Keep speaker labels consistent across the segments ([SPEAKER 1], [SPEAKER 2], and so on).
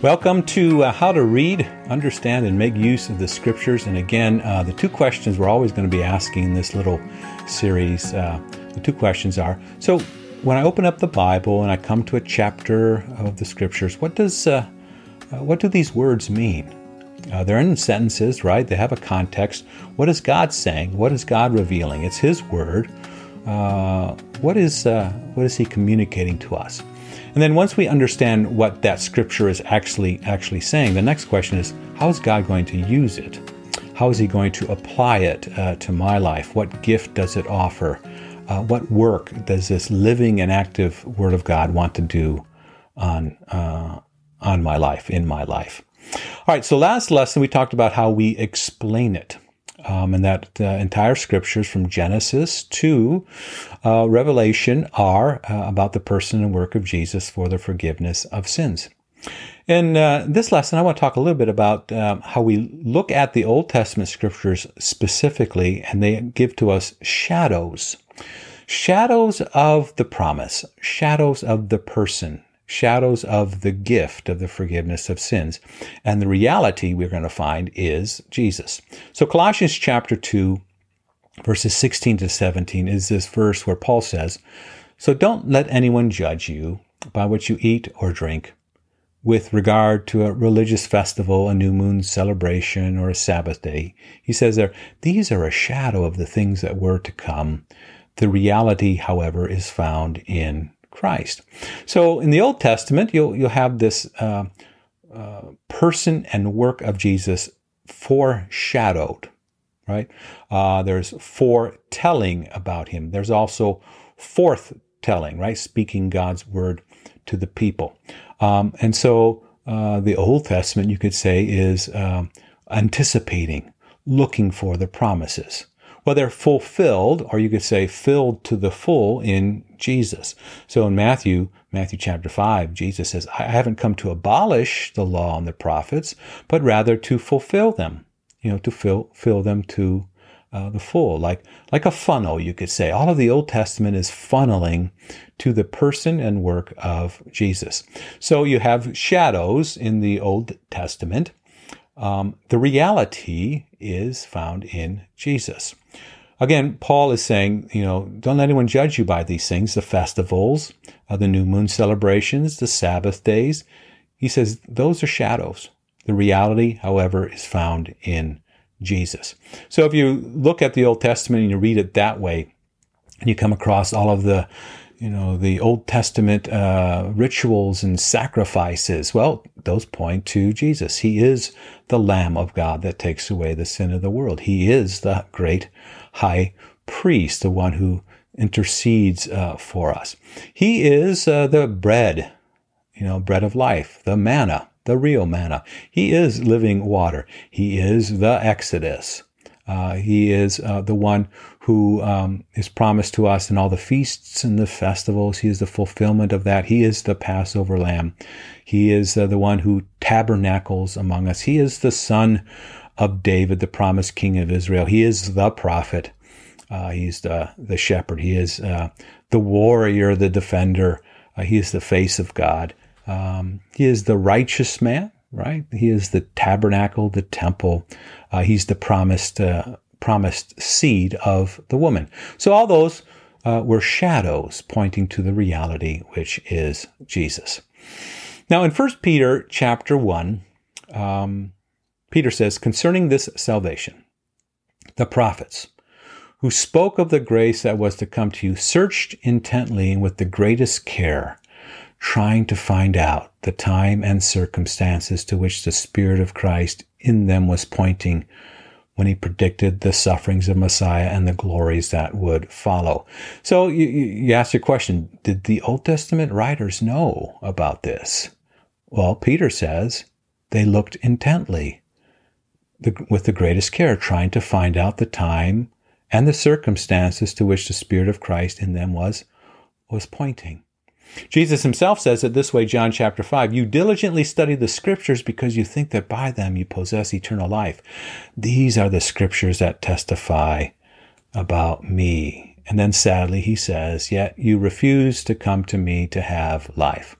[SPEAKER 1] Welcome to uh, How to Read, Understand, and Make Use of the Scriptures. And again, uh, the two questions we're always going to be asking in this little series uh, the two questions are so when I open up the Bible and I come to a chapter of the Scriptures, what does uh, uh, what do these words mean? Uh, they're in sentences, right? They have a context. What is God saying? What is God revealing? It's His Word. What is what is He communicating to us? And then once we understand what that scripture is actually actually saying, the next question is how is God going to use it? How is He going to apply it uh, to my life? What gift does it offer? Uh, what work does this living and active Word of God want to do on uh, on my life, in my life? All right. So last lesson we talked about how we explain it um, and that uh, entire scriptures from Genesis to uh, Revelation are uh, about the person and work of Jesus for the forgiveness of sins. In uh, this lesson, I want to talk a little bit about um, how we look at the Old Testament scriptures specifically, and they give to us shadows. Shadows of the promise, shadows of the person, shadows of the gift of the forgiveness of sins. And the reality we're going to find is Jesus. So Colossians chapter 2, verses 16 to 17 is this verse where Paul says, So don't let anyone judge you by what you eat or drink with regard to a religious festival, a new moon celebration, or a Sabbath day. He says there, these are a shadow of the things that were to come. The reality, however, is found in Christ. So in the Old Testament, you'll you'll have this uh, uh, person and work of Jesus foreshadowed, right? Uh, there's foretelling about him. There's also forthtelling, right? Speaking God's word to the people. Um, and so uh, the Old Testament, you could say, is um, anticipating, looking for the promises. Well, they're fulfilled, or you could say filled to the full in Jesus. So in Matthew, Matthew chapter 5, Jesus says, I haven't come to abolish the law and the prophets, but rather to fulfill them, you know, to fill, fill them to uh, the full, like, like a funnel, you could say. All of the Old Testament is funneling to the person and work of Jesus. So you have shadows in the Old Testament. Um, the reality is found in Jesus. Again, Paul is saying, you know, don't let anyone judge you by these things, the festivals, uh, the new moon celebrations, the Sabbath days. He says those are shadows. The reality, however, is found in Jesus. So if you look at the Old Testament and you read it that way, and you come across all of the you know, the Old Testament uh, rituals and sacrifices, well, those point to Jesus. He is the Lamb of God that takes away the sin of the world. He is the great high priest, the one who intercedes uh, for us. He is uh, the bread, you know, bread of life, the manna, the real manna. He is living water. He is the Exodus. Uh, he is uh, the one who um, is promised to us in all the feasts and the festivals. He is the fulfillment of that. He is the Passover lamb. He is uh, the one who tabernacles among us. He is the son of David, the promised king of Israel. He is the prophet. Uh, he's the, the shepherd. He is uh, the warrior, the defender. Uh, he is the face of God. Um, he is the righteous man right? He is the tabernacle, the temple. Uh, he's the promised uh, promised seed of the woman. So all those uh, were shadows pointing to the reality, which is Jesus. Now, in 1 Peter chapter 1, um, Peter says, concerning this salvation, the prophets who spoke of the grace that was to come to you searched intently and with the greatest care trying to find out the time and circumstances to which the Spirit of Christ in them was pointing when he predicted the sufferings of Messiah and the glories that would follow. So you, you ask your question, did the Old Testament writers know about this? Well, Peter says they looked intently the, with the greatest care, trying to find out the time and the circumstances to which the Spirit of Christ in them was, was pointing. Jesus himself says it this way, John chapter 5 You diligently study the scriptures because you think that by them you possess eternal life. These are the scriptures that testify about me. And then sadly, he says, Yet you refuse to come to me to have life.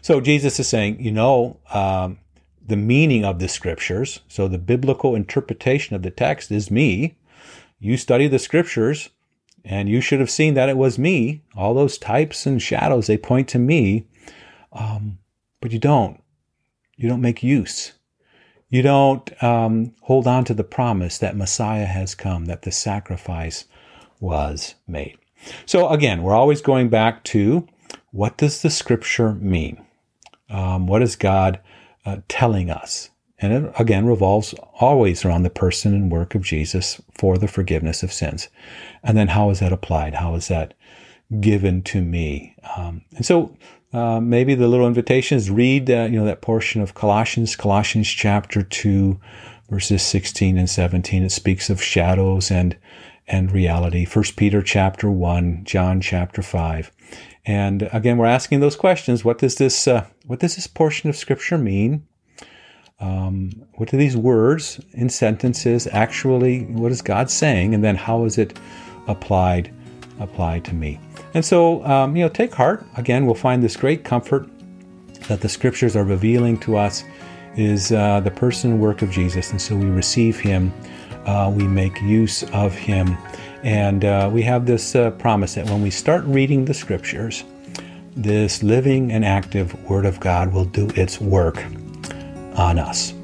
[SPEAKER 1] So Jesus is saying, you know, um, the meaning of the scriptures. So the biblical interpretation of the text is me. You study the scriptures and you should have seen that it was me. All those types and shadows, they point to me. Um, but you don't. You don't make use. You don't um, hold on to the promise that Messiah has come, that the sacrifice was made. So again, we're always going back to what does the scripture mean? Um, what is God uh, telling us? And it again revolves always around the person and work of Jesus for the forgiveness of sins. And then how is that applied? How is that given to me? Um, and so uh, maybe the little invitation is read uh, you know that portion of Colossians, Colossians chapter two, verses sixteen and seventeen. It speaks of shadows and and reality. First Peter chapter one, John chapter five, and again we're asking those questions. What does this uh, what does this portion of Scripture mean? Um, what do these words in sentences actually? What is God saying? And then how is it applied applied to me? And so, um, you know, take heart. Again, we'll find this great comfort that the Scriptures are revealing to us is uh, the person and work of Jesus, and so we receive Him uh, we make use of Him. And uh, we have this uh, promise that when we start reading the Scriptures, this living and active Word of God will do its work on us.